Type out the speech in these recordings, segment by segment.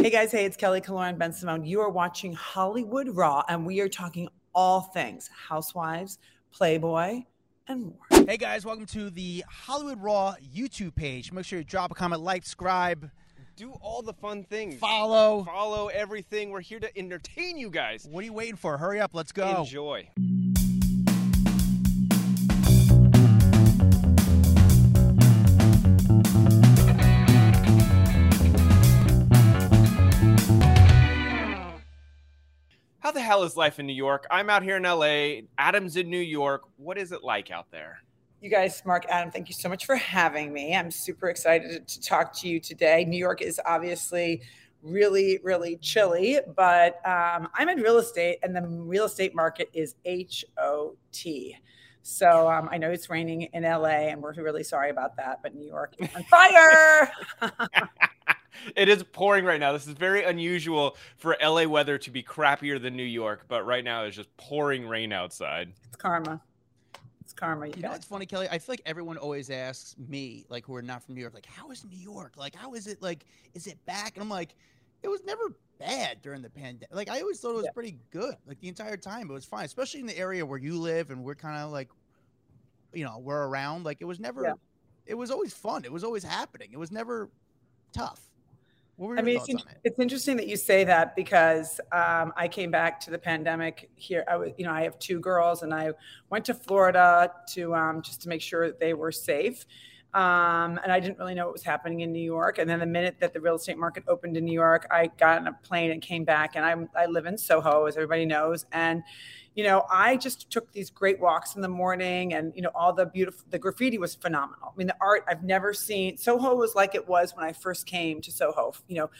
Hey guys, hey, it's Kelly Killoren Bensimon. You are watching Hollywood Raw, and we are talking all things housewives, Playboy, and more. Hey guys, welcome to the Hollywood Raw YouTube page. Make sure you drop a comment, like, subscribe, do all the fun things. follow. Follow everything. We're here to entertain you guys. What are you waiting for? Hurry up, let's go. Enjoy. How the hell is life in New York? I'm out here in LA. Adam's in New York. What is it like out there? You guys, Mark, Adam, thank you so much for having me. I'm super excited to talk to you today. New York is obviously really, really chilly, but um, I'm in real estate, and the real estate market is H O T. So um, I know it's raining in LA, and we're really sorry about that. But New York is on fire. it is pouring right now. This is very unusual for LA weather to be crappier than New York, but right now it's just pouring rain outside. it's karma. It's karma. You You know guys. what's funny, Kelly? I feel like everyone always asks me, like, who are not from New York, like, how is New York? Like, how is it? Like, is it back? And I'm like, it was never bad during the pandemic. Like, I always thought it was Yeah. pretty good. Like the entire time, it was fine, especially in the area where you live and we're kind of like, you know, we're around. Like, it was never. Yeah. It was always fun. It was always happening. It was never tough. What were I mean, it's, thoughts in- on it? it's interesting that you say that because um, I came back to the pandemic here. I was, you know, I have two girls, and I went to Florida to um, just to make sure that they were safe. Um, and I didn't really know what was happening in New York. And then the minute that the real estate market opened in New York, I got on a plane and came back. And I'm, I live in Soho, as everybody knows. And you know, I just took these great walks in the morning, and you know, all the beautiful, the graffiti was phenomenal. I mean, the art I've never seen. Soho was like it was when I first came to Soho. You know,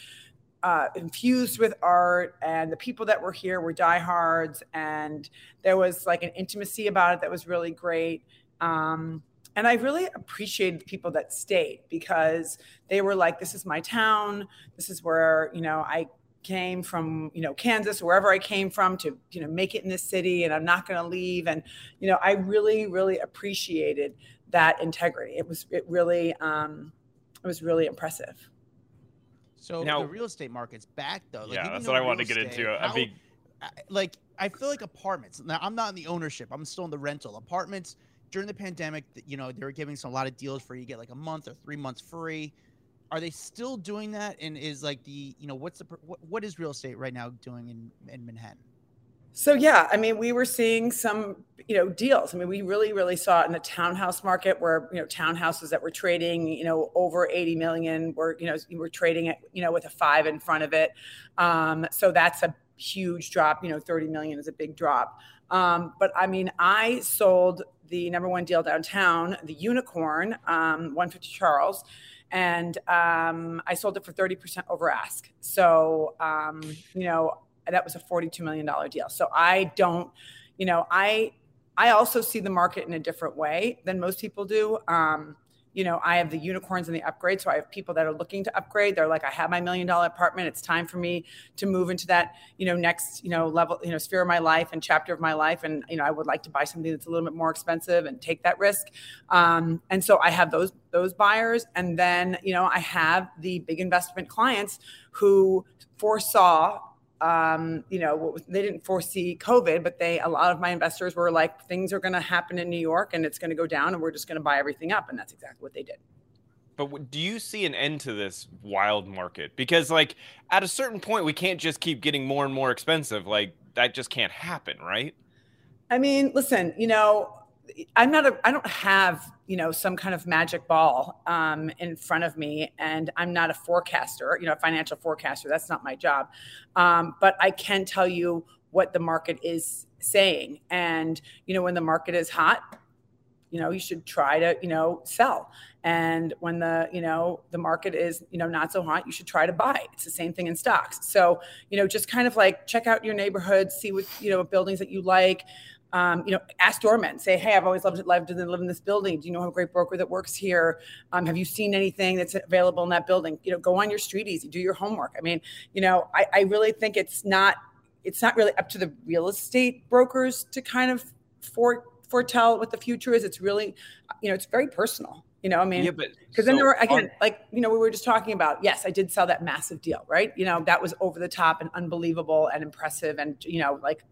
uh, infused with art, and the people that were here were diehards, and there was like an intimacy about it that was really great. Um, and I really appreciated the people that stayed because they were like, "This is my town. This is where you know I came from. You know, Kansas, wherever I came from, to you know make it in this city, and I'm not going to leave." And you know, I really, really appreciated that integrity. It was, it really, um, it was really impressive. So Now- the real estate market's back though. Like, yeah, that's what I wanted to get estate- into. A how- big like I feel like apartments. Now I'm not in the ownership. I'm still in the rental. Apartments during the pandemic, you know, they were giving some a lot of deals for you get like a month or three months free. Are they still doing that? And is like the you know what's the what, what is real estate right now doing in in Manhattan? So yeah, I mean, we were seeing some, you know, deals. I mean, we really, really saw it in the townhouse market where, you know, townhouses that were trading, you know, over 80 million were, you know, were trading it, you know, with a five in front of it. Um, so that's a huge drop. You know, 30 million is a big drop. Um, but I mean, I sold the number one deal downtown, the Unicorn, um, 150 Charles, and um, I sold it for 30% over ask. So, um, you know, that was a $42 million deal. So I don't, you know, I I also see the market in a different way than most people do. Um, you know, I have the unicorns and the upgrade. So I have people that are looking to upgrade. They're like, I have my million dollar apartment. It's time for me to move into that, you know, next, you know, level, you know, sphere of my life and chapter of my life. And, you know, I would like to buy something that's a little bit more expensive and take that risk. Um, and so I have those, those buyers. And then, you know, I have the big investment clients who foresaw um, you know, they didn't foresee COVID, but they, a lot of my investors were like, things are going to happen in New York and it's going to go down and we're just going to buy everything up. And that's exactly what they did. But do you see an end to this wild market? Because like at a certain point, we can't just keep getting more and more expensive. Like that just can't happen, right? I mean, listen, you know, I'm not a, I don't have, you know, some kind of magic ball um, in front of me, and I'm not a forecaster, you know, a financial forecaster. That's not my job. Um, but I can tell you what the market is saying. And, you know, when the market is hot, you know you should try to you know sell and when the you know the market is you know not so hot you should try to buy it's the same thing in stocks so you know just kind of like check out your neighborhood see what you know buildings that you like um, you know, ask doormen. Say, hey, I've always loved, loved to live in this building. Do you know a great broker that works here? Um, have you seen anything that's available in that building? You know, go on your StreetEasy, do your homework. I mean, you know, I, I really think it's not it's not really up to the real estate brokers to kind of for foretell what the future is. It's really, you know, it's very personal. You know, I mean, Yeah, but because then so there were again, on- like you know, we were just talking about. Yes, I did sell that massive deal, right? You know, that was over the top and unbelievable and impressive, and you know, like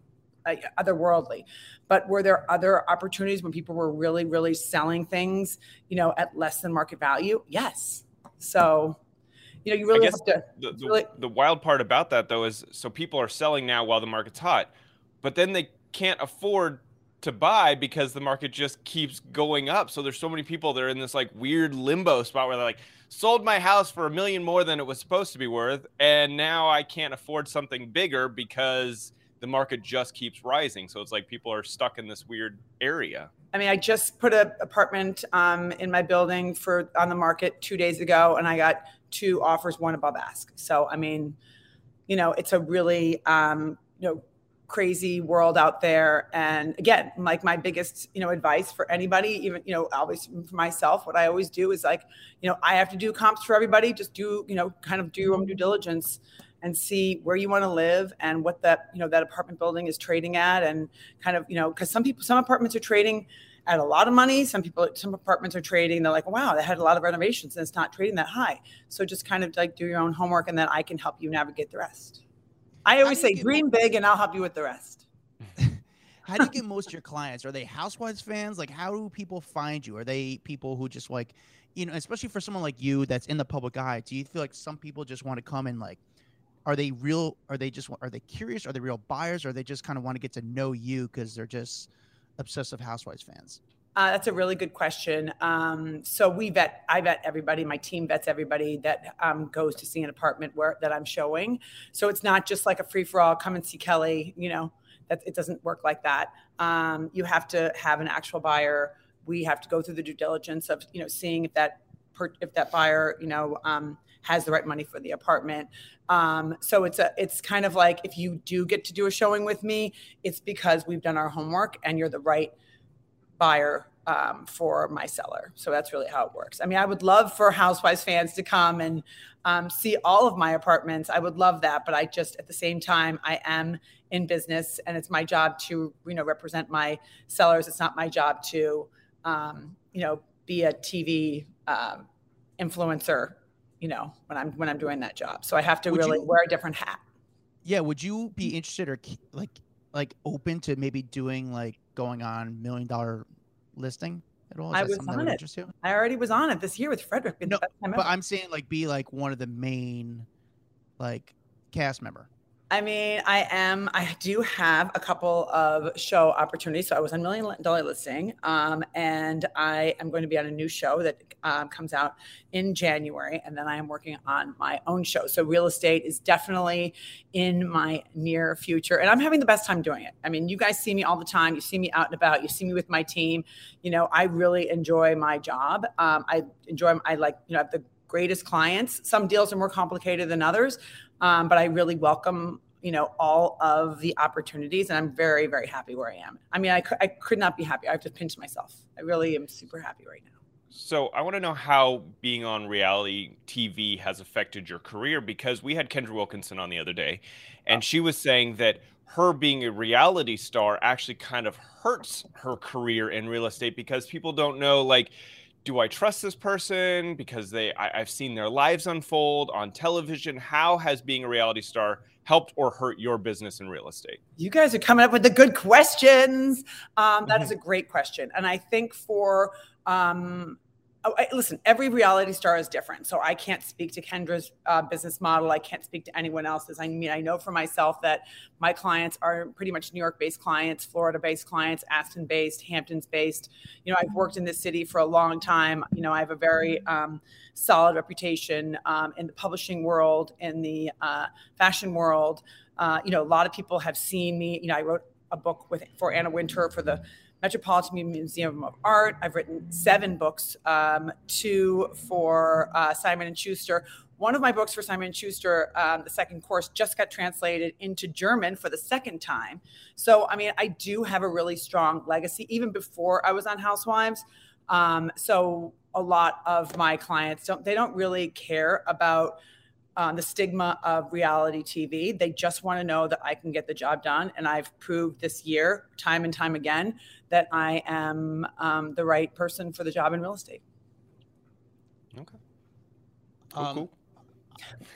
uh, otherworldly. But were there other opportunities when people were really, really selling things, you know, at less than market value? Yes. So, you know, you really have to. the, the, really- the wild part about that though is so people are selling now while the market's hot but then they can't afford to buy because the market just keeps going up so there's so many people that are in this like weird limbo spot where they're like sold my house for a million more than it was supposed to be worth and now i can't afford something bigger because the market just keeps rising so it's like people are stuck in this weird area I mean, I just put an apartment um, in my building for on the market two days ago, and I got two offers, one above ask. So, I mean, you know, it's a really um, you know crazy world out there. And again, like my biggest you know advice for anybody, even you know, always for myself, what I always do is like, you know, I have to do comps for everybody. Just do you know, kind of do your own due diligence and see where you want to live and what that you know that apartment building is trading at and kind of you know because some people some apartments are trading at a lot of money some people some apartments are trading they're like wow they had a lot of renovations and it's not trading that high so just kind of like do your own homework and then i can help you navigate the rest i always say dream big and i'll help you with the rest How do you get most of your clients? Are they Housewives fans? Like, how do people find you? Are they people who just like, you know, especially for someone like you that's in the public eye? Do you feel like some people just want to come and like, are they real? Are they just are they curious? Are they real buyers? Or they just kind of want to get to know you because they're just obsessive Housewives fans? Uh, that's a really good question. Um, so we vet, I vet everybody. My team vets everybody that um, goes to see an apartment where that I'm showing. So it's not just like a free for all. Come and see Kelly. You know, that it doesn't work like that. Um, you have to have an actual buyer. We have to go through the due diligence of you know seeing if that if that buyer you know um, has the right money for the apartment. Um, so it's a it's kind of like if you do get to do a showing with me, it's because we've done our homework and you're the right buyer um, for my seller. So that's really how it works. I mean, I would love for Housewives fans to come and um, see all of my apartments. I would love that, but I just at the same time I am in business, and it's my job to you know represent my sellers. It's not my job to um, you know be a TV um, influencer. You know when I'm when I'm doing that job, so I have to Would really you- wear a different hat. Yeah, would you be interested or like like open to maybe doing like going on million dollar listing at all? Is I was on it. I already was on it this year with Fredrik. No, But ever. I'm saying like be like one of the main like cast member. I mean, I am. I do have a couple of show opportunities. So I was on Million Dollar Listing, um, and I am going to be on a new show that um, comes out in January, and then I am working on my own show. So real estate is definitely in my near future, and I'm having the best time doing it. I mean, you guys see me all the time. You see me out and about. You see me with my team. You know, I really enjoy my job. Um, I enjoy. I like. You know, I have the greatest clients. Some deals are more complicated than others um, but I really welcome you know all of the opportunities, and I'm very very happy where I am. I mean, I, I could not be happy. I have to pinch myself. I really am super happy right now. So I want to know how being on reality TV has affected your career because we had Kendra Wilkinson on the other day, and she was saying that her being a reality star actually kind of hurts her career in real estate because people don't know like do I trust this person because they I, I've seen their lives unfold on television. How has being a reality star helped or hurt your business in real estate? You guys are coming up with the good questions. Um, that is a great question, and I think for um, I, listen, every reality star is different. So I can't speak to Kendra's uh, business model. I can't speak to anyone else's. I mean, I know for myself that my clients are pretty much New York based clients, Florida based clients, Aston based, Hamptons based. You know, I've worked in this city for a long time. You know, I have a very um, solid reputation um, in the publishing world, in the uh, fashion world. Uh, you know, a lot of people have seen me. You know, I wrote a book with for Anna Wintour for the Metropolitan Museum of Art. I've written seven books, um, two for uh, Simon and Schuster. One of my books for Simon and Schuster, um, the second course, just got translated into German for the second time. So, I mean, I do have a really strong legacy, even before I was on Housewives. Um, so, a lot of my clients don't they don't really care about uh, the stigma of reality TV. They just want to know that I can get the job done. And I've proved this year, time and time again, that I am um, the right person for the job in real estate. Okay. Cool, um, cool.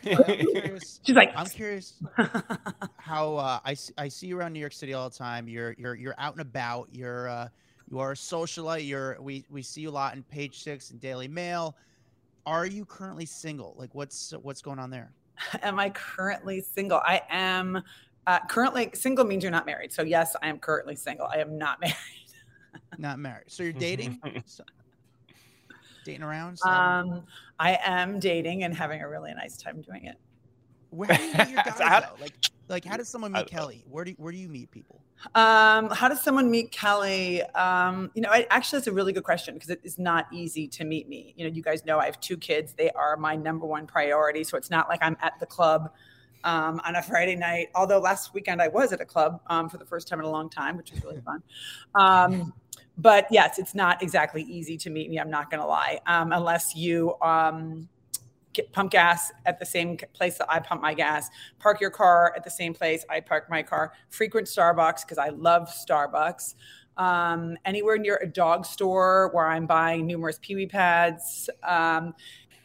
curious, She's like, I'm curious how uh, I, I see you around New York City all the time. You're you're you're out and about. You're uh, you are a socialite. You're we we see you a lot in Page Six and Daily Mail are you currently single? Like, what's what's going on there? Am I currently single? I am uh, currently single means you're not married. So yes, I am currently single. I am not married. Not married. So you're dating? dating around? So. Um, I am dating and having a really nice time doing it. Where do you meet your guys? like, like how does someone meet Kelly? Where do where do you meet people? Um, how does someone meet Kelly? Um, you know, I, actually, it's a really good question because it is not easy to meet me. You know, you guys know I have two kids; they are my number one priority. So it's not like I'm at the club um, on a Friday night. Although last weekend I was at a club um, for the first time in a long time, which was really fun. Um, but yes, it's not exactly easy to meet me. I'm not going to lie, um, unless you um, get, pump gas at the same place that I pump my gas, park your car at the same place I park my car, frequent Starbucks because I love Starbucks. Um, anywhere near a dog store where I'm buying numerous Pee wee pads, um,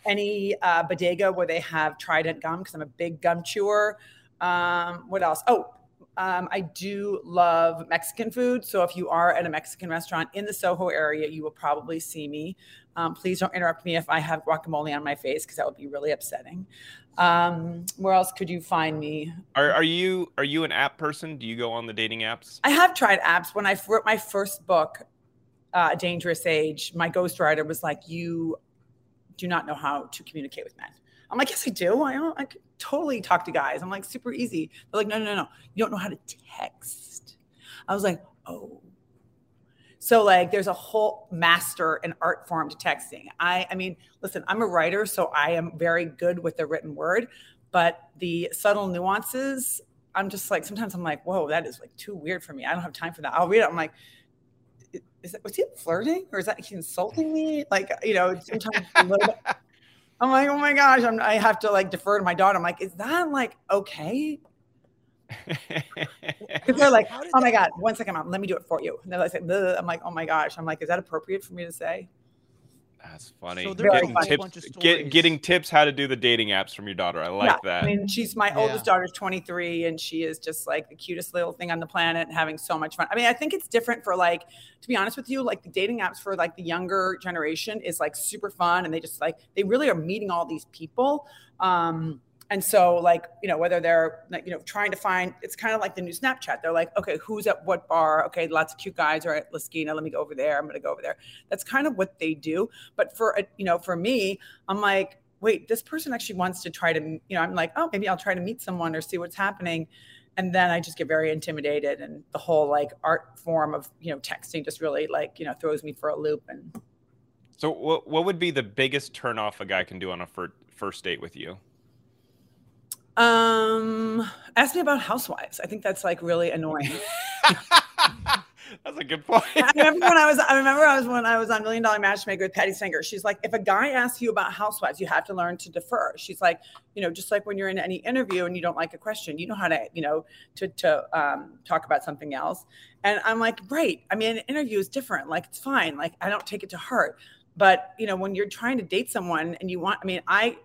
any uh, bodega where they have Trident gum because I'm a big gum chewer. Um, what else? Oh, um, I do love Mexican food. So if you are at a Mexican restaurant in the Soho area, you will probably see me. Um, please don't interrupt me if I have guacamole on my face because that would be really upsetting. Um, where else could you find me? Are, are you are you an app person? Do you go on the dating apps? I have tried apps. When I wrote my first book, uh, Dangerous Age, my ghostwriter was like, "You do not know how to communicate with men." I'm like, "Yes, I do. I don't. I totally talk to guys. I'm like, super easy." They're like, "No, no, no, no. You don't know how to text." I was like, "Oh." So like there's a whole master and art form to texting. I I mean, listen, I'm a writer, so I am very good with the written word, but the subtle nuances, I'm just like sometimes I'm like, whoa, that is like too weird for me. I don't have time for that. I'll read it. I'm like, is that was he flirting or is that he insulting me? Like, you know, sometimes I'm like, oh my gosh, I'm, I have to like defer to my daughter. I'm like, is that like okay? Because they're like, oh my God, one second, mom, let me do it for you. And they're like, I'm like, oh my gosh. I'm like, is that appropriate for me to say? That's funny. So getting, tips, get, getting tips how to do the dating apps from your daughter. I like yeah. that. I mean, she's my yeah. oldest daughter's 23 and she is just like the cutest little thing on the planet and having so much fun. I mean, I think it's different for like, to be honest with you, like the dating apps for like the younger generation is like super fun and they just like, they really are meeting all these people. Um, and so like you know whether they're you know trying to find it's kind of like the new snapchat. They're like okay who's at what bar? Okay lots of cute guys are at Laskina let me go over there. I'm to go over there. That's kind of what they do. But for a, you know for me i'm like wait this person actually wants to try to you know i'm like oh maybe i'll try to meet someone or see what's happening. And then i just get very intimidated and the whole like art form of you know texting just really like you know throws me for a loop and so what, what would be the biggest turnoff a guy can do on a first date with you um, ask me about housewives. I think that's like really annoying. that's a good point. I remember when I was I remember I was when I was on Million Dollar Matchmaker with Patti Stanger. She's like, if a guy asks you about housewives, you have to learn to defer. She's like, you know, just like when you're in any interview and you don't like a question, you know how to, you know, to to um, talk about something else. And I'm like, right. I mean, an interview is different. Like it's fine. Like I don't take it to heart. But you know, when you're trying to date someone and you want, I mean, I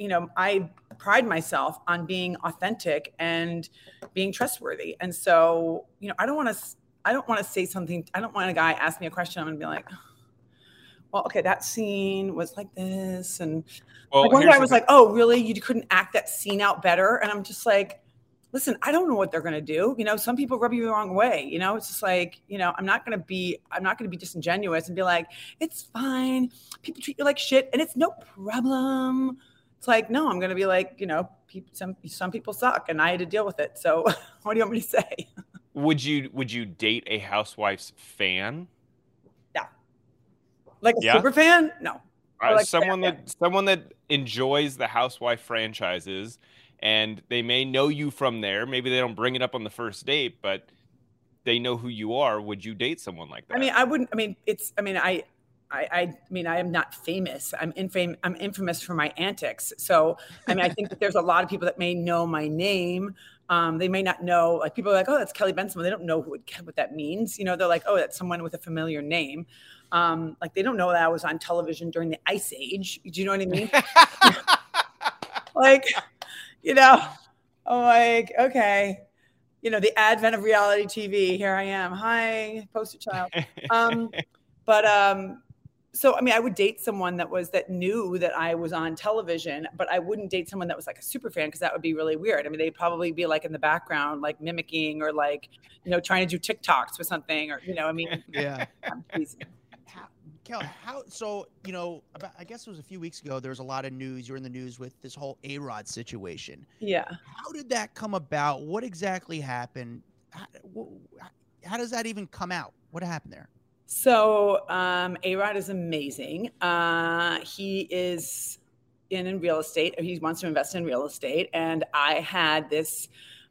you know, I pride myself on being authentic and being trustworthy. And so, you know, I don't want to, I don't want to say something. I don't want a guy ask me a question. I'm to be like, well, okay, that scene was like this. And well, like one guy was like, oh, really? You couldn't act that scene out better? And I'm just like, listen, I don't know what they're going to do. You know, some people rub you the wrong way. You know, it's just like, you know, I'm not going to be, I'm not going to be disingenuous and be like, it's fine. People treat you like shit and it's no problem. It's like, no, I'm going to be like, you know, some some people suck, and I had to deal with it. So, what do you want me to say? would you would you date a housewife's fan? Yeah. Like a Yeah? super fan? No. Uh, like someone fan. that someone that enjoys the Housewife franchises, and they may know you from there. Maybe they don't bring it up on the first date, but they know who you are. Would you date someone like that? I mean, I wouldn't. I mean, it's. I mean, I. I, I mean, I am not famous. I'm infam- I'm infamous for my antics. So, I mean, I think that there's a lot of people that may know my name. Um, they may not know. Like people are like, "Oh, that's Kelly Benson." They don't know who what that means. You know, they're like, "Oh, that's someone with a familiar name." Um, like they don't know that I was on television during the Ice Age. Do you know what I mean? like, you know, I'm like, okay, you know, the advent of reality TV. Here I am. Hi, poster child. Um, but um, so I mean, I would date someone that was that knew that I was on television, but I wouldn't date someone that was like a super fan because that would be really weird. I mean, they'd probably be like in the background, like mimicking or like, you know, trying to do TikToks with something, or you know, I mean, Yeah. I'm. How, Kel, how so? You know, about, I guess it was a few weeks ago. There was a lot of news. You were in the news with this whole A Rod situation. yeah. How did that come about? What exactly happened? How, wh- how does that even come out? What happened there? So um, A Rod is amazing. Uh, he is in, in real estate. He wants to invest in real estate, and I had this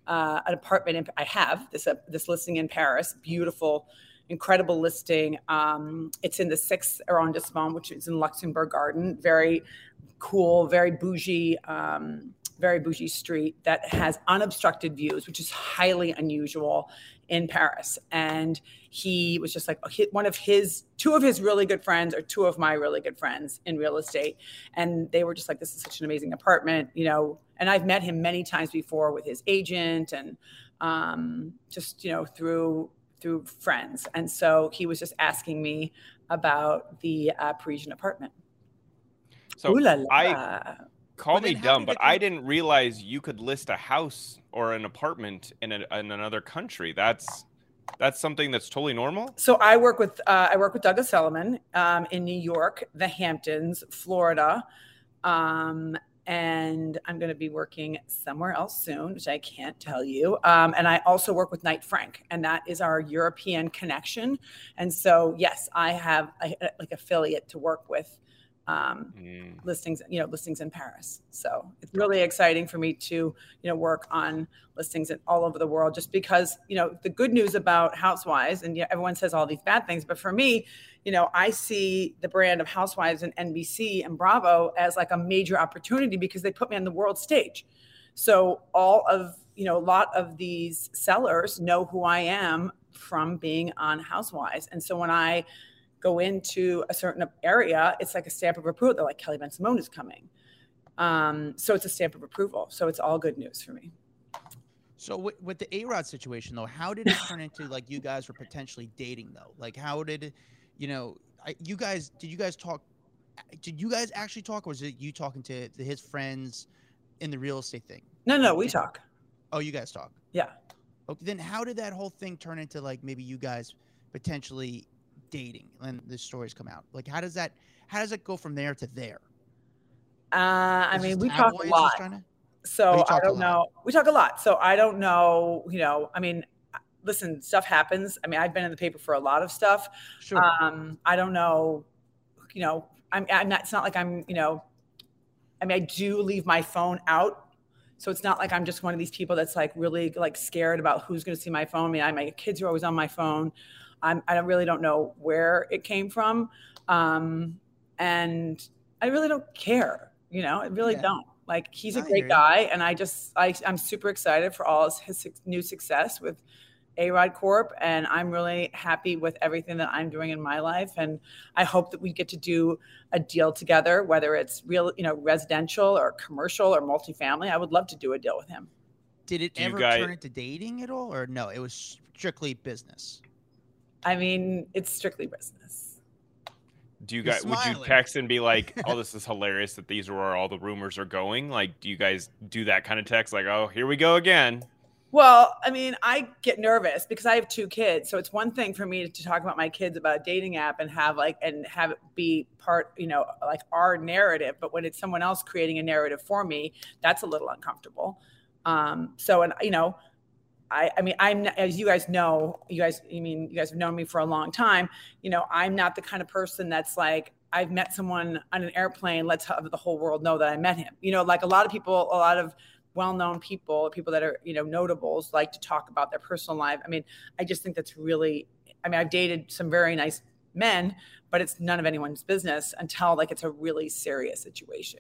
uh, an apartment. In, I have this uh, this listing in Paris. Beautiful, incredible listing. Um, it's in the sixth arrondissement, which is in Luxembourg Garden. Very cool, very bougie. Um, very bougie street that has unobstructed views, which is highly unusual in Paris. And he was just like one of his two of his really good friends or two of my really good friends in real estate and they were just like this is such an amazing apartment you know and i've met him many times before with his agent and um, just you know through through friends and so he was just asking me about the uh, parisian apartment so Ooh la la. I call But me dumb, but I didn't realize you could list a house or an apartment in, a, in another country. That's that's something that's totally normal. So I work with uh, I work with Douglas Elliman um, in New York, the Hamptons, Florida, um, and I'm going to be working somewhere else soon, which I can't tell you. Um, and I also work with Knight Frank, and that is our European connection. And so yes, I have a, like affiliate to work with um, Mm. listings, you know, listings in Paris. So it's really exciting for me to, you know, work on listings in all over the world just because, you know, the good news about Housewives and you know, everyone says all these bad things, but for me, you know, I see the brand of Housewives and NBC and Bravo as like a major opportunity because they put me on the world stage. So all of, you know, a lot of these sellers know who I am from being on Housewives. And so when I go into a certain area, it's like a stamp of approval. They're like, Kelly Bensimon is coming. Um, so it's a stamp of approval. So it's all good news for me. So with, with the A Rod situation though, how did it turn into like you guys were potentially dating though? Like how did you know, I, you guys did you guys talk? Did you guys actually talk, or was it you talking to, to his friends in the real estate thing? No, no, we talk. Oh, you guys talk. Yeah. Okay, then how did that whole thing turn into like maybe you guys potentially dating and the stories come out? Like how does that how does it go from there to there? Uh, I Is mean, we talk a lot. to- So Oh, I don't know. We talk a lot. So I don't know, you know, I mean, listen, stuff happens. I mean, I've been in the paper for a lot of stuff. Sure. Um, I don't know, you know, I'm, I'm not, it's not like I'm, you know, I mean, I do leave my phone out. So it's not like I'm just one of these people that's like really like scared about who's going to see my phone. I mean, I, my kids are always on my phone. I'm, I really don't know where it came from. Um, and I really don't care, you know, I really Yeah. don't. Like he's a I great you. guy, and I just I, I'm super excited for all his, his new success with A Rod Corp, and I'm really happy with everything that I'm doing in my life, and I hope that we get to do a deal together, whether it's real, you know, residential or commercial or multifamily. I would love to do a deal with him. Did it Do ever guys- turn into dating at all, or no? It was strictly business. I mean, it's strictly business. Do you You're guys would you text and be like, "Oh, this is hilarious that these are where all the rumors are going"? Like, do you guys do that kind of text? Like, "Oh, here we go again." Well, I mean, I get nervous because I have two kids. So it's one thing for me to talk about my kids about a dating app and have like and have it be part, you know, like our narrative. But when it's someone else creating a narrative for me, that's a little uncomfortable. Um, so and you know, I, I mean, I'm as you guys know, you guys, I mean, you guys have known me for a long time. You know, I'm not the kind of person that's like, I've met someone on an airplane. Let's have the whole world know that I met him. You know, like a lot of people, a lot of well-known people, people that are you know notables, like to talk about their personal life. I mean, I just think that's really. I mean, I've dated some very nice men, but it's none of anyone's business until like it's a really serious situation.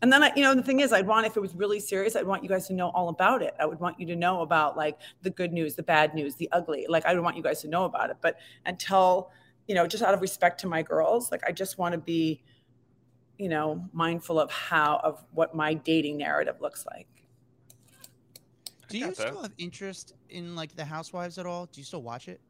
And then, I, you know, the thing is, I'd want if it was really serious, I'd want you guys to know all about it. I would want you to know about like the good news, the bad news, the ugly. Like I would want you guys to know about it. But until, you know, just out of respect to my girls, like I just want to be, you know, mindful of how of what my dating narrative looks like. Do you still have interest in like the Housewives at all? Do you still watch it?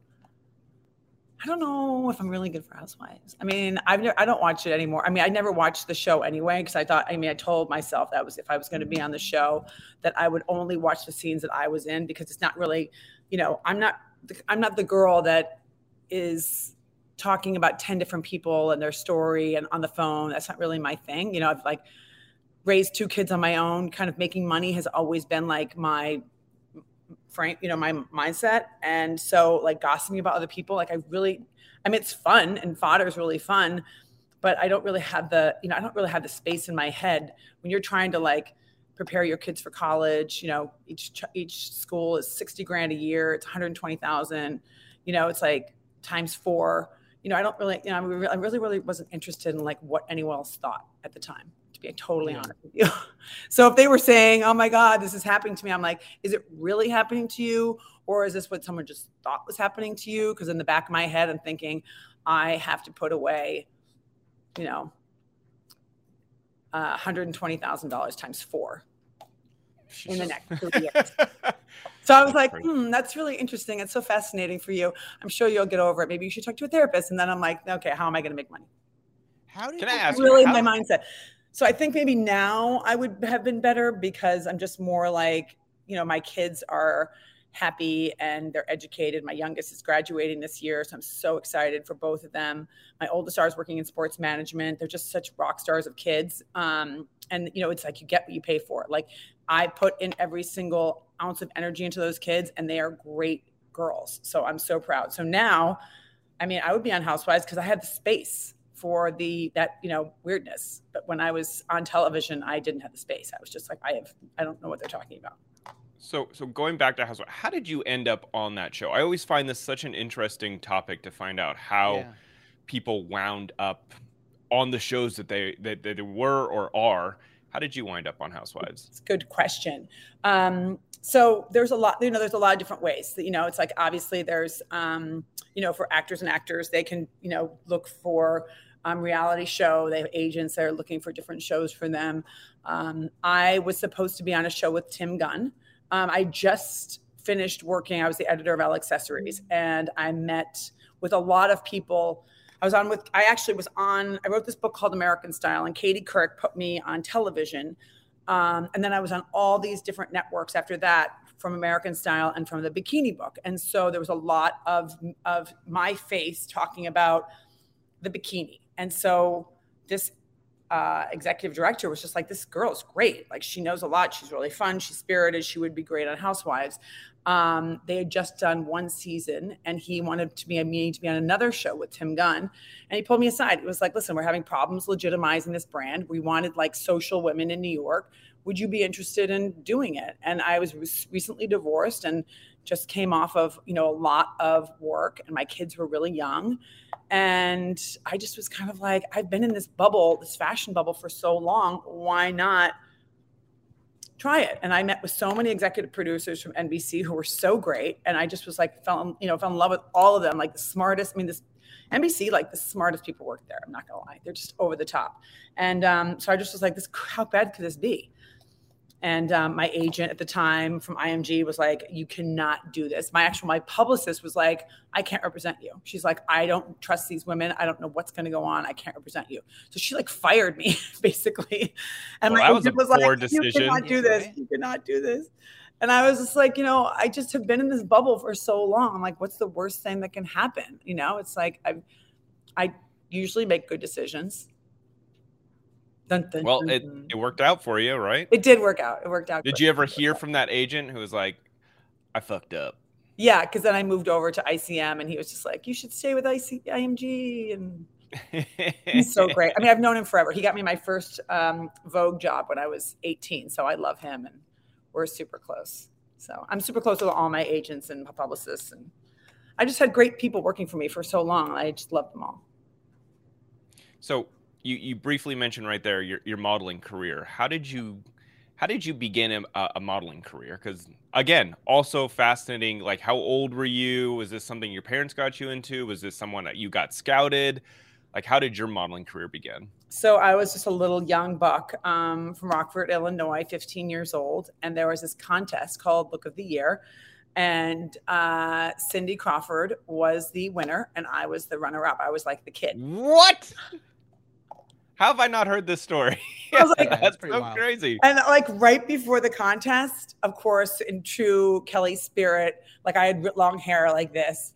I don't know if I'm really good for Housewives. I mean, I've never, I don't watch it anymore. I mean, I never watched the show anyway because I thought. I mean, I told myself that was if I was going to be on the show, that I would only watch the scenes that I was in because it's not really, you know, I'm not I'm not the girl that is talking about 10 different people and their story and on the phone. That's not really my thing. You know, I've like raised two kids on my own. Kind of making money has always been like my frank, you know, my mindset. And so like gossiping about other people, like I really, I mean, it's fun and fodder is really fun, but I don't really have the, you know, I don't really have the space in my head when you're trying to like prepare your kids for college. You know, each each school is sixty grand a year. It's one hundred twenty thousand. You know, it's like times four. You know, I don't really, you know, I really, really wasn't interested in like what anyone else thought at the time to be totally yeah. honest with you. so if they were saying, "Oh my God, this is happening to me," I'm like, "Is it really happening to you, or is this what someone just thought was happening to you?" Because in the back of my head, I'm thinking, I have to put away, you know, uh, $120,000 times four in the next two years. so I was like, hmm, that's really interesting. It's so fascinating for you. I'm sure you'll get over it. Maybe you should talk to a therapist. And then I'm like, okay, how am I going to make money? How did Can I ask really how, my mindset? So I think maybe now I would have been better because I'm just more like, you know, my kids are happy and they're educated. My youngest is graduating this year, so I'm so excited for both of them. My oldest star is working in sports management. They're just such rock stars of kids. Um, and you know, it's like you get what you pay for. Like I put in every single ounce of energy into those kids, and they are great girls. So I'm so proud. So now, I mean, I would be on Housewives because I had the space for the that you know weirdness. But when i was on television i didn't have the space. I was just like i have i don't know what they're talking about. So so going back to housewives how did you end up on that show? I always find this such an interesting topic to find out how yeah. people wound up on the shows that they that, that they were or are. How did you wind up on housewives? It's a good question. Um, so there's a lot you know there's a lot of different ways that you know it's like obviously there's um, you know for actors and actors they can you know look for um, reality show. They have agents that are looking for different shows for them. Um, I was supposed to be on a show with Tim Gunn. Um, I just finished working. I was the editor of Elle Accessories, and I met with a lot of people. I was on with. I actually was on. I wrote this book called American Style, and Katie Couric put me on television. Um, and then I was on all these different networks after that from American Style and from the Bikini Book. And so there was a lot of of my face talking about the bikini and so this uh, executive director was just like, this girl's great. Like she knows a lot. She's really fun. She's spirited. She would be great on Housewives. Um, they had just done one season and he wanted to be a meeting to be on another show with Tim Gunn. And he pulled me aside. He was like, listen, we're having problems legitimizing this brand. We wanted like social women in New York. Would you be interested in doing it? And I was recently divorced and just came off of you know a lot of work and my kids were really young. And i just was kind of like i've been in this bubble this fashion bubble for so long why not try it? And i met with so many executive producers from nbc who were so great and i just was like fell in, you know fell in love with all of them like the smartest i mean this nbc like the smartest people work there i'm not gonna lie they're just over the top. And um, so i just was like this how bad could this be and um, my agent at the time from img was like you cannot do this. My actual my publicist was like i can't represent you. She's like i don't trust these women. I don't know what's going to go on. I can't represent you. So she like fired me basically. And well, my agent was, was like decision. you cannot do this. You cannot do this. And i was just like you know i just have been in this bubble for so long. I'm like what's the worst thing that can happen? You know it's like i i usually make good decisions Dun, dun, well, dun, it, it worked out for you, right? It did work out. It worked out. Did you ever hear from that agent who was like, I fucked up. Yeah, because then I moved over to ICM, and he was just like, "You should stay with IC- IMG," and he's so great. I mean, I've known him forever. He got me my first um, Vogue job when I was 18, so I love him, and we're super close. So I'm super close with all my agents and publicists, and I just had great people working for me for so long. I just love them all. So you you briefly mentioned right there your your modeling career. How did you how did you begin a, a modeling career? Because again, also fascinating. Like, how old were you? Was this something your parents got you into? Was this someone that you got scouted? Like, how did your modeling career begin? So I was just a little young buck um, from Rockford, Illinois, 15 years old, and there was this contest called Look of the Year, and uh, Cindy Crawford was the winner, and I was the runner-up. I was like the kid. What? How have I not heard this story? I was like, that's, so wild. crazy. And like right before the contest, of course, in true Kelly spirit, like I had long hair like this.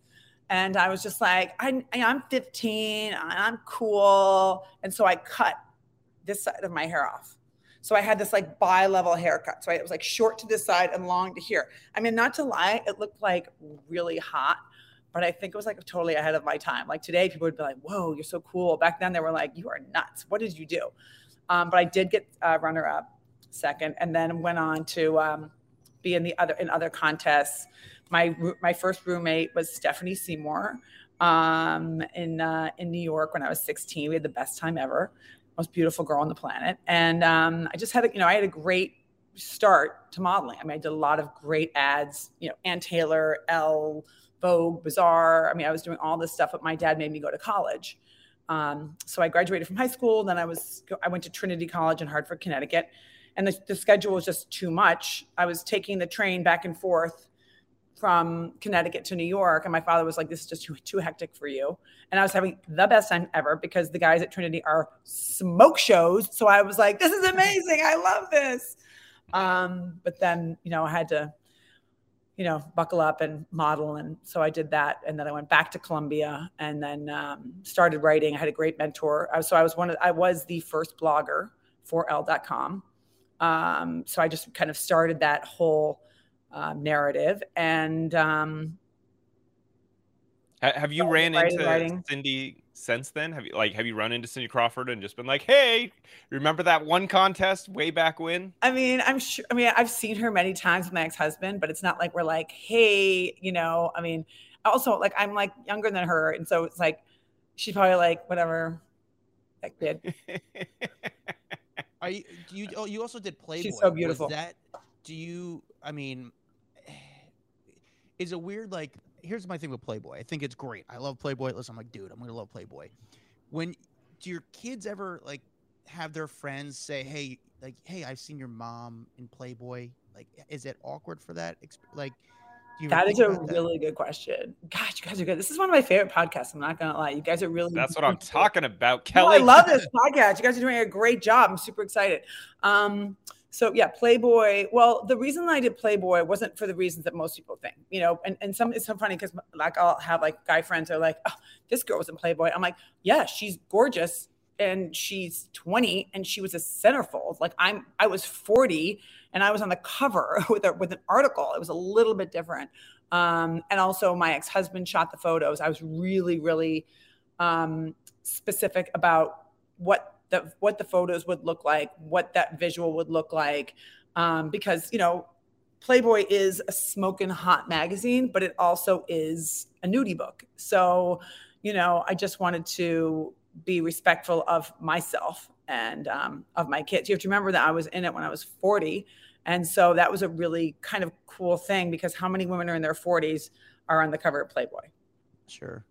And I was just like, I, I'm 15, I'm cool. And so I cut this side of my hair off. So I had this like bi level haircut. So it was like short to this side and long to here. I mean, not to lie, it looked like really hot but I think it was like totally ahead of my time. Like today, people would be like, "Whoa, you're so cool." Back then, they were like, "You are nuts. What did you do?" Um, but I did get uh, runner up second, and then went on to um, be in the other in other contests. My my first roommate was Stephanie Seymour um, in uh, in New York when I was 16. We had the best time ever. Most beautiful girl on the planet, and um, I just had a, you know I had a great start to modeling. I mean, I did a lot of great ads. You know, Ann Taylor, Elle Vogue, Bazaar. I mean, I was doing all this stuff, but my dad made me go to college. Um, so I graduated from high school. Then I was I went to Trinity College in Hartford, Connecticut, and the, the schedule was just too much. I was taking the train back and forth from Connecticut to New York, and my father was like, "This is just too too hectic for you." And I was having the best time ever because the guys at Trinity are smoke shows. So I was like, "This is amazing! I love this." Um, but then, you know, I had to you know, buckle up and model. And so I did that. And then I went back to Columbia and then um, started writing. I had a great mentor. So I was one of, I was the first blogger for Elle.com. Um, so I just kind of started that whole uh, narrative. And um, have you ran writing, into writing. Cindy since then? Have you like have you run into Cindy Crawford and just been like, "Hey, remember that one contest way back when?" I mean, I'm sure. I mean, I've seen her many times with my ex-husband, but it's not like we're like, "Hey," you know. I mean, also like I'm like younger than her, and so it's like she's probably like whatever that kid. Are you? You? Oh, you also did Playboy. She's so beautiful. Was that? Do you? I mean, is it weird like here's my thing with Playboy. I think it's great. I love Playboy. Listen, I'm like, dude, I'm gonna love Playboy. When do your kids ever like have their friends say, hey, like, hey, I've seen your mom in Playboy? Like, is it awkward for that? Like, that is a really good question. Gosh, you guys are good. This is one of my favorite podcasts. I'm not gonna lie. You guys are really. That's what I'm talking about, Kelly. No, I love this podcast. You guys are doing a great job. I'm super excited. Um, so yeah, Playboy. Well, the reason I did Playboy wasn't for the reasons that most people think, you know. And and some it's so funny because like I'll have like guy friends are like, oh, this girl was in Playboy. I'm like, yeah, she's gorgeous and she's 20 and she was a centerfold. Like I'm, I was 40 and I was on the cover with a, with an article. It was a little bit different. Um, and also my ex-husband shot the photos. I was really, really um, specific about what the, what the photos would look like, what that visual would look like. Um, because, you know, Playboy is a smoking hot magazine, but it also is a nudie book. So, you know, I just wanted to be respectful of myself and um, of my kids. You have to remember that I was in it when I was 40. And so that was a really kind of cool thing because how many women are in their 40s are on the cover of Playboy? Sure.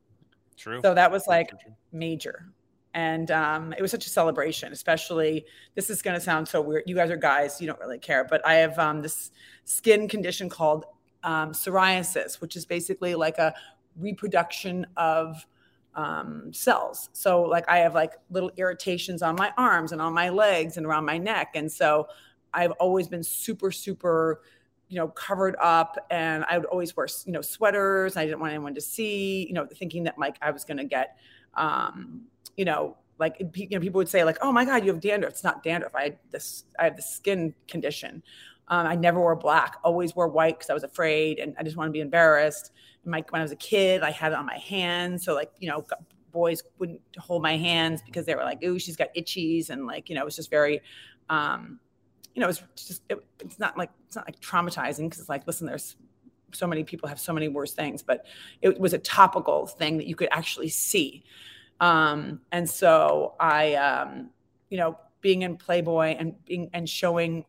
True. So that was like major and um, it was such a celebration especially this is going to sound so weird you guys are guys you don't really care but i have um, this skin condition called um, psoriasis which is basically like a reproduction of um, cells. So like i have like little irritations on my arms and on my legs and around my neck and so i've always been super super you know covered up and i would always wear you know sweaters i didn't want anyone to see you know thinking that like i was going to get um, you know, like you know, people would say like, "Oh my God, you have dandruff." It's not dandruff. I had this. I have the skin condition. Um, I never wore black, always wore white because I was afraid and I just want to be embarrassed. My, when I was a kid, I had it on my hands. So, like, you know, boys wouldn't hold my hands because they were like, ooh, she's got itchies. And like, you know, it was just very, um, you know, it's just, it, it's not like, it's not like traumatizing because it's like, listen, there's so many people have so many worse things, but it was a topical thing that you could actually see. Um, and so I, um, you know, being in Playboy and being and showing,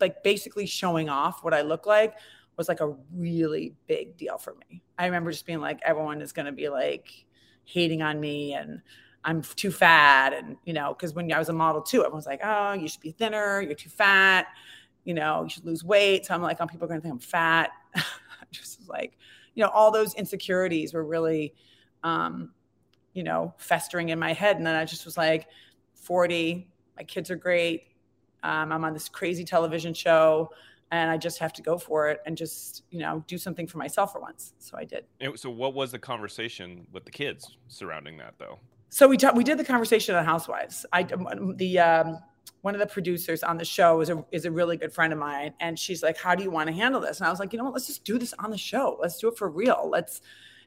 like basically showing off what I look like was like a really big deal for me. I remember just being like, everyone is going to be like hating on me and I'm too fat. And, you know, because when I was a model too, everyone's like, oh, you should be thinner, you're too fat, you know, you should lose weight. So I'm like, oh, people are going to think I'm fat. just like, you know, all those insecurities were really, um, you know, festering in my head. And then I just was like, 40, my kids are great. Um, I'm on this crazy television show and I just have to go for it and just, you know, do something for myself for once. So I did. So what was the conversation with the kids surrounding that though? So we talked, we did the conversation on Housewives. I, the, um, one of the producers on the show is a, is a really good friend of mine. And she's like, how do you want to handle this? And I was like, you know what, let's just do this on the show. Let's do it for real. Let's,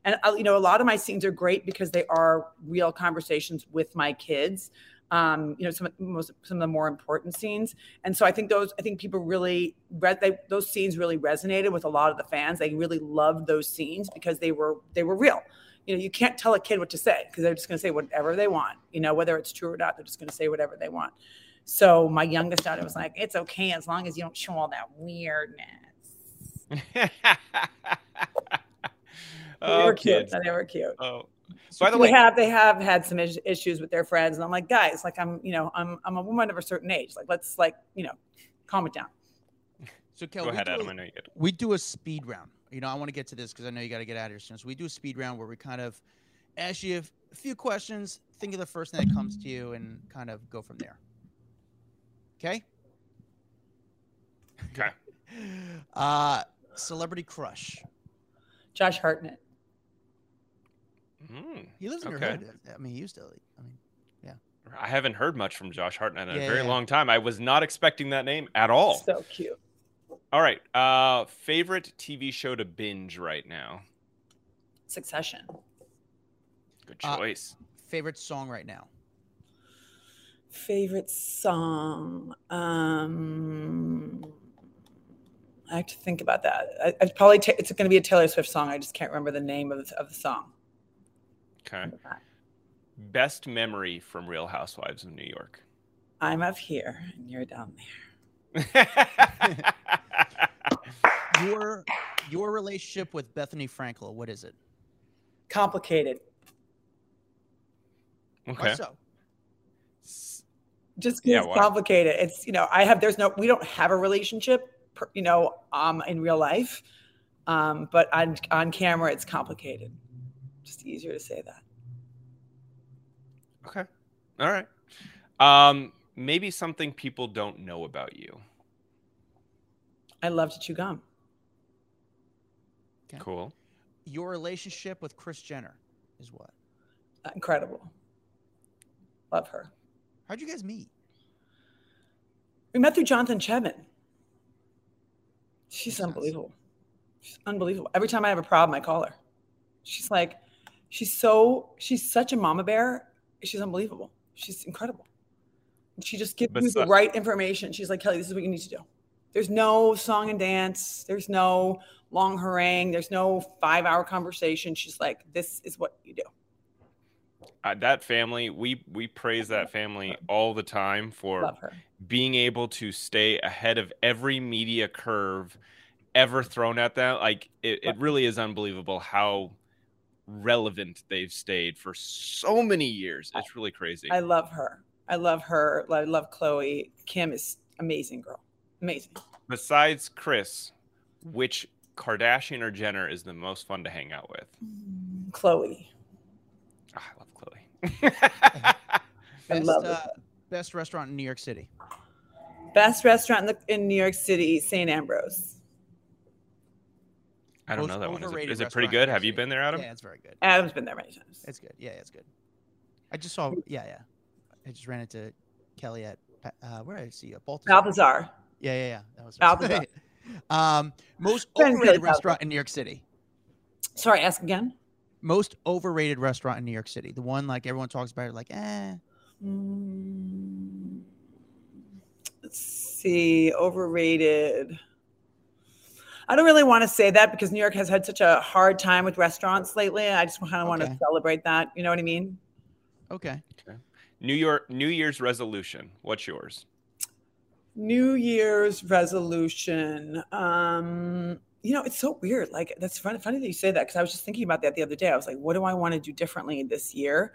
and uh, you know, a lot of my scenes are great because they are real conversations with my kids. Um, you know, some most some of the more important scenes, and so I think those I think people really read they, those scenes really resonated with a lot of the fans. They really loved those scenes because they were they were real. You know, you can't tell a kid what to say because they're just going to say whatever they want. You know, whether it's true or not, they're just going to say whatever they want. So my youngest daughter was like, "It's okay as long as you don't show all that weirdness." oh, they were cute. Kids. They were cute. Oh. So By the way, they way, have they have had some issues with their friends, and I'm like, guys, like I'm, you know, I'm I'm a woman of a certain age. Like, let's like, you know, calm it down. So, Kel, Go ahead, Adam. A, I know you get. We do a speed round. You know, I want to get to this because I know you got to get out of here soon. So we do a speed round where we kind of ask you a few questions, think of the first thing that comes to you, and kind of go from there. Okay. Okay. uh, celebrity crush. Josh Hartnett. Mm, he lives in okay. your hood. I mean, he used to. I mean, yeah. I haven't heard much from Josh Hartnett in yeah, a very yeah. long time. I was not expecting that name at all. So cute. All right. Uh, favorite TV show to binge right now? Succession. Good uh, choice. Uh, favorite song right now? Favorite song. Um, I have to think about that. I, I'd probably t- it's going to be a Taylor Swift song. I just can't remember the name of the, of the song. Okay. Best memory from Real Housewives of New York. I'm up here and you're down there. your your relationship with Bethenny Frankel, what is it? Complicated. Okay. Why so? Just yeah, it's complicated. It's you know I have there's no we don't have a relationship you know um in real life, um but on on camera it's complicated. Just easier to say that. Okay. All right. Um, maybe something people don't know about you. I love to chew gum. Okay. Cool. Your relationship with Kris Jenner is what? Incredible. Love her. How'd you guys meet? We met through Jonathan Cheban. She's unbelievable. She's unbelievable. Every time I have a problem, I call her. She's like, she's so, she's such a mama bear she's unbelievable. She's incredible. She just gives you the right information. She's like, Kelly, this is what you need to do. There's no song and dance. There's no long harangue. There's no five hour conversation. She's like, this is what you do. Uh, that family, we we praise that family all the time for being able to stay ahead of every media curve ever thrown at them. Like it, it really is unbelievable how relevant they've stayed for so many years. It's really crazy. I love her. I love her. I love Khloé. Kim is amazing girl. Amazing. Besides Kris, which Kardashian or Jenner is the most fun to hang out with? Khloé. Oh, I love Khloé. best, I love uh, best restaurant in New York City. Best restaurant in, the, in New York City, Sant Ambroeus. I don't know that one. Is it, is it pretty good? Have you been there, Adam? Yeah, it's very good. Adam's been there many times. It's good. Yeah, it's good. I just saw. Yeah, yeah. I just ran into Kelly at uh, where did I see you? Balthazar. Balthazar. Yeah, yeah, yeah. That was Balthazar. um, most overrated restaurant in New York City. Sorry, ask again. Most overrated restaurant in New York City. The one like everyone talks about, like, eh. Mm, let's see, overrated. I don't really want to say that because New York has had such a hard time with restaurants lately. I just kind of want to celebrate that. You know what I mean? Okay. New York New Year's resolution. What's yours? New Year's resolution. Um, you know, it's so weird. Like that's funny, funny that you say that because I was just thinking about that the other day. I was like, what do I want to do differently this year?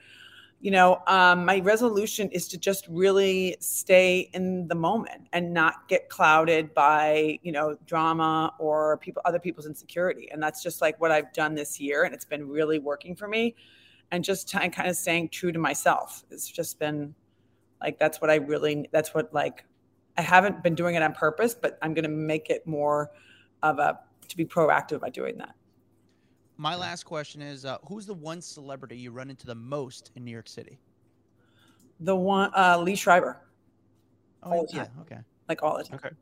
You know, um, my resolution is to just really stay in the moment and not get clouded by you know drama or people, other people's insecurity. And that's just like what I've done this year, and it's been really working for me. And just t- kind of staying true to myself. It's just been like that's what I really. That's what like I haven't been doing it on purpose, but I'm going to make it more of a to be proactive by doing that. My last question is: uh, Who's the one celebrity you run into the most in New York City? The one, uh, Liev Schreiber, Oh, All the yeah. Okay. like all the time. Okay.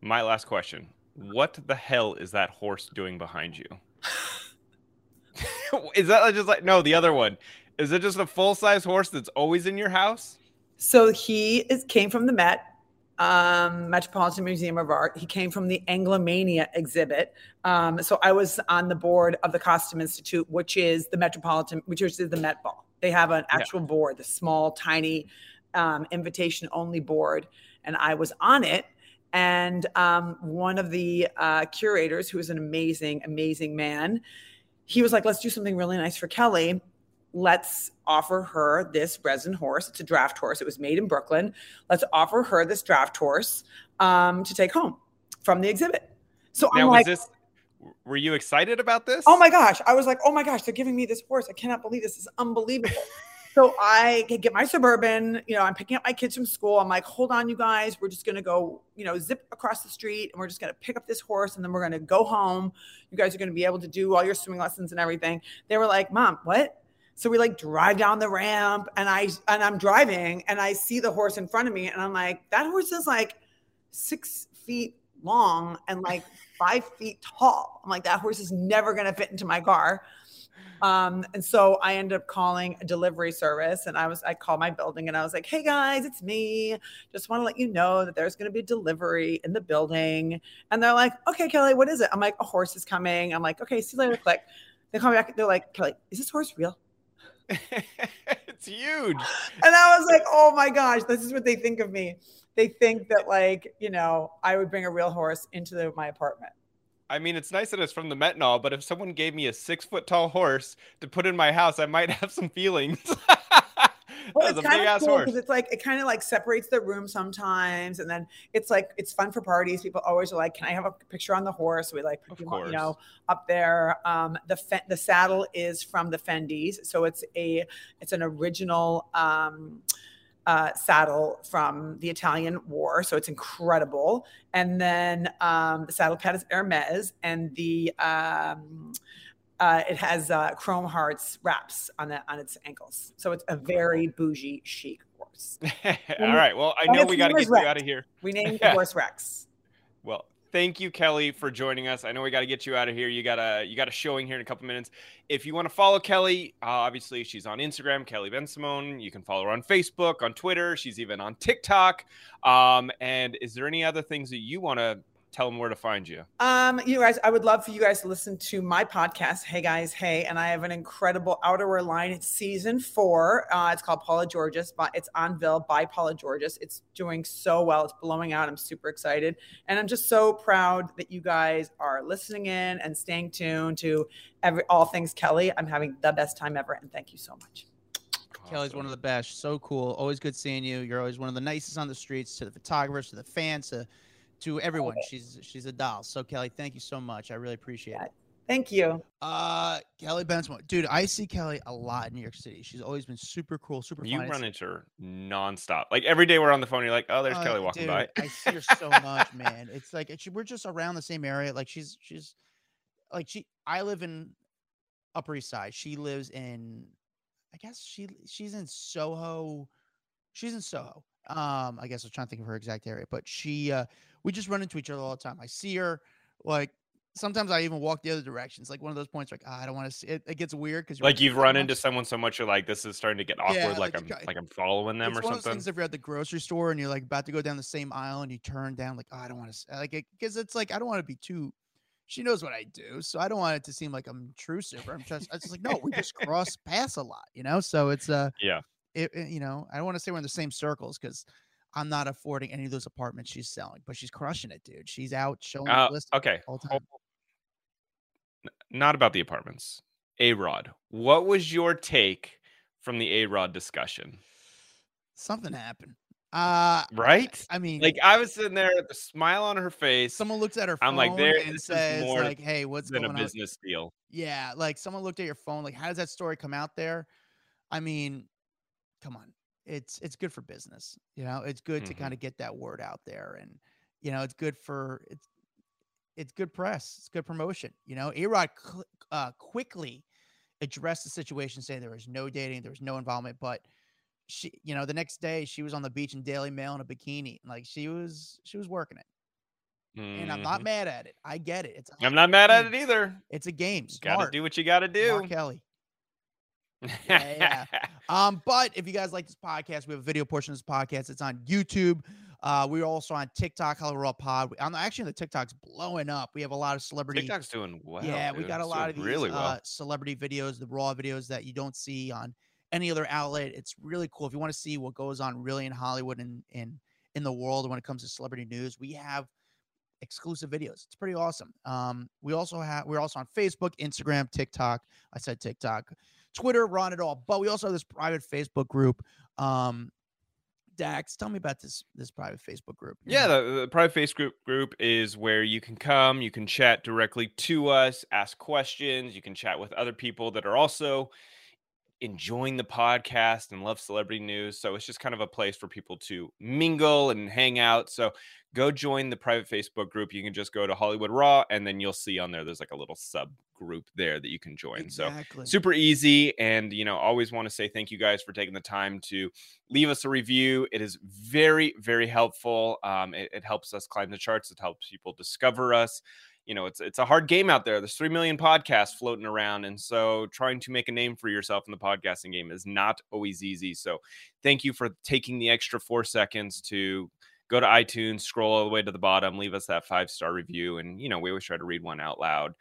My last question. What the hell is that horse doing behind you? is that just like no, the other one. Is it just a full-size horse that's always in your house? So he is came from the Met, um, Metropolitan Museum of Art. He came from the Anglomania exhibit. Um, so I was on the board of the Costume Institute, which is the Metropolitan, which is the Met Ball. They have an Yeah. actual board, the small, tiny, um, invitation-only board, and I was on it. And um, one of the uh, curators, who is an amazing, amazing man, he was like, "Let's do something really nice for Kelly." Let's offer her this resin horse. It's a draft horse. It was made in Brooklyn. Let's offer her this draft horse um, to take home from the exhibit. So Now I'm like, this were you excited about this? oh my gosh. I was like, oh my gosh, they're giving me this horse. I cannot believe this is unbelievable. so I get my suburban, you know, I'm picking up my kids from school. I'm like, hold on, you guys. We're just going to go, you know, zip across the street and we're just going to pick up this horse and then we're going to go home. You guys are going to be able to do all your swimming lessons and everything. They were like, mom, what? So we like drive down the ramp and I and I'm driving and I see the horse in front of me and I'm like, that horse is like six feet long and like five feet tall. I'm like, that horse is never gonna fit into my car. Um, and so I ended up calling a delivery service and I was I called my building and I was like, hey guys, it's me. Just want to let you know that there's gonna be a delivery in the building. And they're like, okay, Kelly, what is it? I'm like, a horse is coming. I'm like, okay, see you later, click. They call me back, they're like, Kelly, is this horse real? it's huge. And I was like, oh my gosh, this is what they think of me. They think that like, you know, I would bring a real horse into the, my apartment. I mean, it's nice that it's from the Metnol, but if someone gave me a six foot tall horse to put in my house, I might have some feelings. Well, it's kind of cool because it's like it kind of like separates the room sometimes, and then it's like it's fun for parties. People always are like, "Can I have a picture on the horse?" We like, put you know, up there. Um, the fe- the saddle is from the Fendis, so it's a it's an original um, uh, saddle from the Italian War, so it's incredible. And then um, the saddle pad is Hermes, and the um, uh, it has uh, chrome hearts wraps on the on its ankles, so it's a very bougie chic horse. All right. Well, I know we got to get is you out of here. We named the horse Rex. Well, thank you, Kelly, for joining us. I know we got to get you out of here. You got a you got a showing here in a couple minutes. If you want to follow Kelly, uh, obviously she's on Instagram, Kelly Bensimon. You can follow her on Facebook, on Twitter. She's even on TikTok. Um, and is there any other things that you want to tell them where to find you? Um, you guys, I would love for you guys to listen to my podcast, Hey Guys, Hey, and I have an incredible outerwear line. It's season four. Uh, it's called Paula Georges, but it's on Ville by Paula Georges. It's doing so well. It's blowing out. I'm super excited, and I'm just so proud that you guys are listening in and staying tuned to every all things Kelly. I'm having the best time ever, and thank you so much. Kelly's one of the best. So cool. Always good seeing you. You're always one of the nicest on the streets to the photographers, to the fans, to to everyone. She's she's a doll. So Kelly, thank you so much. I really appreciate it. Thank you. Uh, Kelly Bensimon, dude, I see Kelly a lot in New York City. She's always been super cool, super You fun. run into her nonstop. Like every day we're on the phone, you're like, oh, there's Uh, Kelly walking dude, by. I see her so much, man. It's like it's, we're just around the same area. Like she's she's like she. I live in Upper East Side. She lives in, I guess she she's in Soho. She's in Soho. Um, I guess I was trying to think of her exact area, but she uh we just run into each other all the time. I see her like sometimes I even walk the other directions. Like one of those points, like ah, I don't want to see it. It gets weird because like you've run into someone so much, you're like, this is starting to get awkward. Yeah, like, like, I'm like I'm following them it's or one of those something. things if you're at the grocery store and you're like about to go down the same aisle and you turn down like oh, I don't want to like it because it's like I don't want to be too. She knows what I do, so I don't want it to seem like I'm intrusive. Or I'm just, I just like no, we just cross paths a lot, you know. So it's uh Yeah. it, it- you know I don't want to say we're in the same circles because I'm not affording any of those apartments she's selling, but she's crushing it, dude. She's out showing Uh, listings okay. all the time. Not about the apartments. A Rod. What was your take from the A Rod discussion? Something happened. Uh, Right? I mean, Like I was sitting there with a smile on her face. someone looks at her phone I'm like, there- and says more like, "Hey, what's than a going on?" business deal. Yeah, like someone looked at your phone. Like, how does that story come out there? I mean, come on, it's it's good for business. You know, it's good to Mhm. kind of get that word out there, and you know, it's good for it's it's good press. It's good promotion. You know, Arod cl- uh, quickly addressed the situation, saying there was no dating, there was no involvement, but she, you know, the next day she was on the beach in Daily Mail in a bikini, like she was she was working it, and I'm not Mhm. mad at it. I get it. It's I'm not mad at it either. It's a game. You gotta do what you gotta do. Mark Kelly. Yeah, Um, but if you guys like this podcast, we have a video portion of this podcast. It's on YouTube. Uh, we're also on TikTok, Hollywood Raw Pod. I'm actually the TikTok's blowing up. We have a lot of celebrity. TikTok's doing well. yeah, we got a It's lot of these really well. uh, celebrity videos, the raw videos that you don't see on any other outlet. It's really cool. If you want to see what goes on really in Hollywood and in in the world when it comes to celebrity news, we have exclusive videos. It's pretty awesome. Um, we also have we're also on Facebook, Instagram, TikTok. I said TikTok, Twitter, we're on it all. But we also have this private Facebook group. Um, Dax, tell me about this this private Facebook group. Yeah, the, the private Facebook group is where you can come, you can chat directly to us, ask questions, you can chat with other people that are also enjoying the podcast and love celebrity news. So it's just kind of a place for people to mingle and hang out. So go join the private Facebook group. You can just go to Hollywood Raw and then you'll see on there there's like a little subgroup there that you can join. So super easy and you know always want to say thank you guys for taking the time to leave us a review. It is very very helpful. Um, it, it helps us climb the charts. It helps people discover us. You know it's it's a hard game out there. There's 3 million podcasts floating around and so trying to make a name for yourself in the podcasting game is not always easy. So thank you for taking the extra four seconds to go to itunes scroll all the way to the bottom leave us that five star review and you know we always try to read one out loud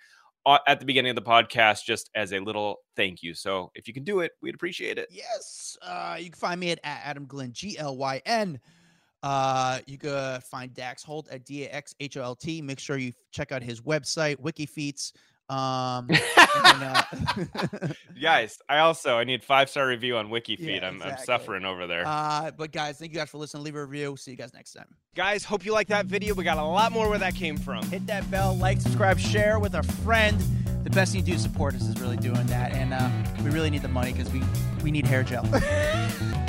at the beginning of the podcast just as a little thank you. So if you can do it, we'd appreciate it. Yes. Uh, you can find me at, at Adam Glyn, G L Y N. Uh, you can find Dax Holt at D A X H O L T. Make sure you check out his website, WikiFeats. Um, and, uh, Guys, I also I need five star review on WikiFeed. Yeah, I'm, I'm suffering over there. uh, but guys, thank you guys for listening. Leave a review. See you guys next time. Guys, hope you like that video. We got a lot more where that came from. Hit that bell, like, subscribe, share with a friend. The best thing you do to support us is really doing that, and uh, we really need the money because we we need hair gel.